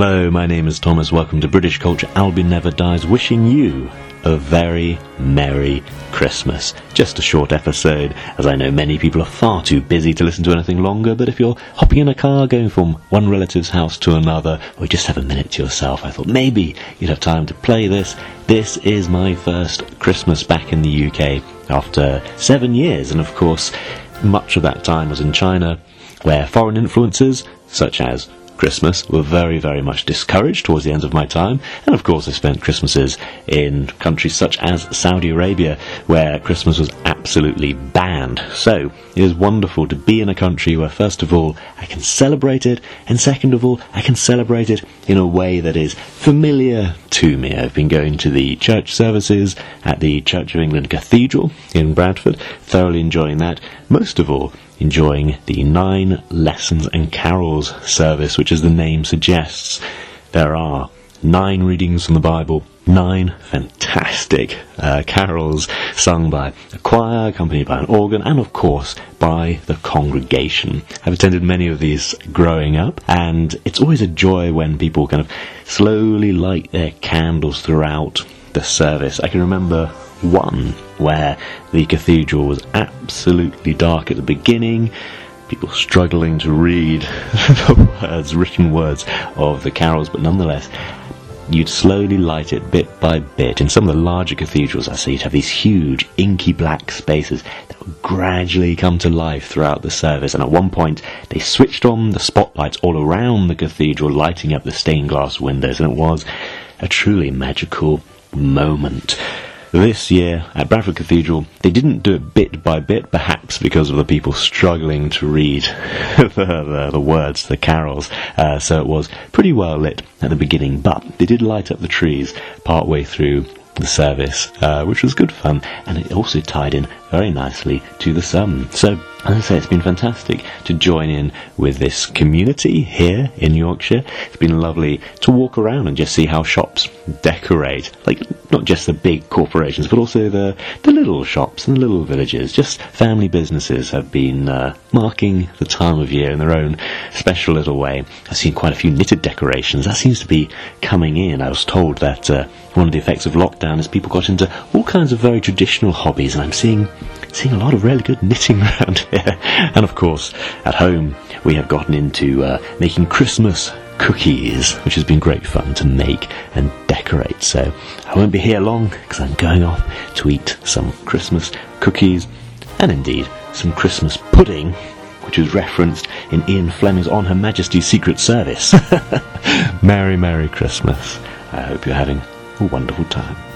Hello, my name is Thomas. Welcome to British Culture Albion Never Dies, wishing you a very Merry Christmas. Just a short episode, as I know many people are far too busy to listen to anything longer, but if you're hopping in a car going from one relative's house to another, or just have a minute to yourself, I thought maybe you'd have time to play this. This is my first Christmas back in the UK after seven years, and of course, much of that time was in China, where foreign influences, such as Christmas were very, very much discouraged towards the end of my time. And of course, I spent Christmases in countries such as Saudi Arabia, where Christmas was absolutely banned. So it is wonderful to be in a country where, first of all, I can celebrate it, and second of all, I can celebrate it in a way that is familiar to me. I've been going to the church services at the Church of England Cathedral in Bradford, thoroughly enjoying that. Most of all, enjoying the Nine Lessons and Carols service, which as the name suggests, there are nine readings from the Bible, nine fantastic uh, carols sung by a choir, accompanied by an organ, and of course by the congregation. I've attended many of these growing up, and it's always a joy when people kind of slowly light their candles throughout the service. I can remember one where the cathedral was absolutely dark at the beginning, people struggling to read the words, written words of the carols, but nonetheless, you'd slowly light it bit by bit. In some of the larger cathedrals I see, you'd have these huge inky black spaces that would gradually come to life throughout the service. And at one point, they switched on the spotlights all around the cathedral, lighting up the stained glass windows, and it was a truly magical moment. This year at Bradford Cathedral, they didn't do it bit by bit, perhaps because of the people struggling to read the, the, the, words, the carols. Uh, so it was pretty well lit at the beginning, but they did light up the trees part way through the service, uh, which was good fun, and it also tied in very nicely to the sun. So as I say, it's been fantastic to join in with this community here in Yorkshire. It's been lovely to walk around and just see how shops decorate. Like, not just the big corporations, but also the, the little shops and the little villages. Just family businesses have been uh, marking the time of year in their own special little way. I've seen quite a few knitted decorations. That seems to be coming in. I was told that uh, one of the effects of lockdown is people got into all kinds of very traditional hobbies, and I'm seeing seeing a lot of really good knitting around. And of course, at home, we have gotten into uh, making Christmas cookies, which has been great fun to make and decorate. So I won't be here long because I'm going off to eat some Christmas cookies and indeed some Christmas pudding, which is referenced in Ian Fleming's On Her Majesty's Secret Service. Merry, Merry Christmas. I hope you're having a wonderful time.